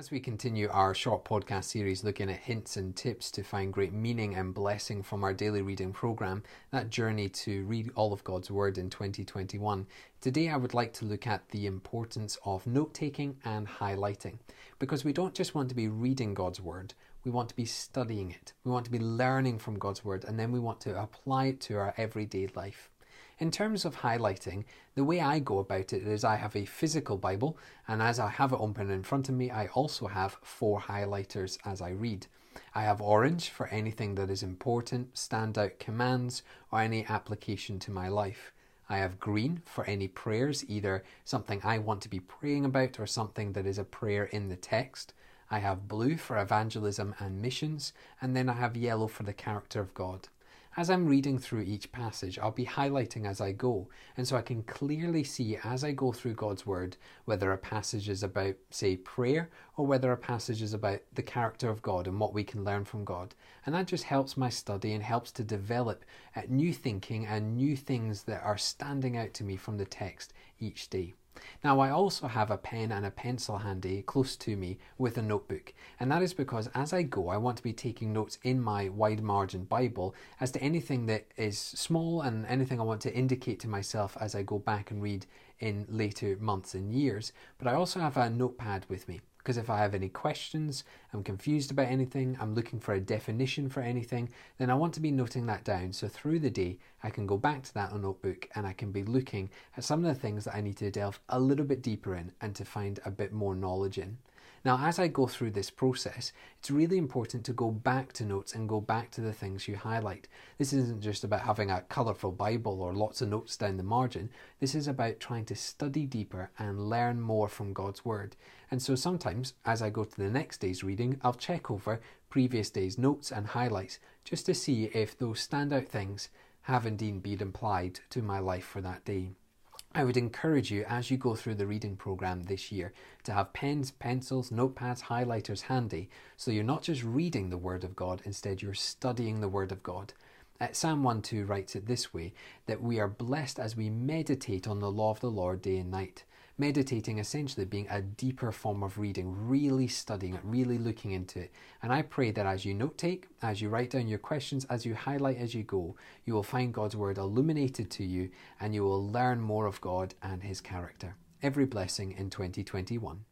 As we continue our short podcast series looking at hints and tips to find great meaning and blessing from our daily reading program, that journey to read all of God's Word in 2021, today I would like to look at the importance of note taking and highlighting. Because we don't just want to be reading God's Word, we want to be studying it. We want to be learning from God's Word, and then we want to apply it to our everyday life. In terms of highlighting, the way I go about it is I have a physical Bible, and as I have it open in front of me, I also have four highlighters as I read. I have orange for anything that is important, standout commands, or any application to my life. I have green for any prayers, either something I want to be praying about or something that is a prayer in the text. I have blue for evangelism and missions, and then I have yellow for the character of God. As I'm reading through each passage, I'll be highlighting as I go, and so I can clearly see as I go through God's Word whether a passage is about, say, prayer, or whether a passage is about the character of God and what we can learn from God. And that just helps my study and helps to develop uh, new thinking and new things that are standing out to me from the text each day. Now, I also have a pen and a pencil handy close to me with a notebook, and that is because as I go, I want to be taking notes in my wide margin Bible as to anything that is small and anything I want to indicate to myself as I go back and read in later months and years. But I also have a notepad with me because if I have any questions, I'm confused about anything, I'm looking for a definition for anything, then I want to be noting that down. So through the day, I can go back to that notebook and I can be looking at some of the things that I need to delve a little bit deeper in and to find a bit more knowledge in. Now, as I go through this process, it's really important to go back to notes and go back to the things you highlight. This isn't just about having a colourful Bible or lots of notes down the margin. This is about trying to study deeper and learn more from God's Word. And so sometimes, as I go to the next day's reading, I'll check over previous day's notes and highlights just to see if those standout things have indeed been applied to my life for that day. I would encourage you as you go through the reading program this year to have pens, pencils, notepads, highlighters handy so you're not just reading the Word of God, instead, you're studying the Word of God. Uh, Psalm 1 2 writes it this way that we are blessed as we meditate on the law of the Lord day and night meditating essentially being a deeper form of reading, really studying it, really looking into it. And I pray that as you note take, as you write down your questions, as you highlight as you go, you will find God's word illuminated to you and you will learn more of God and his character. Every blessing in 2021.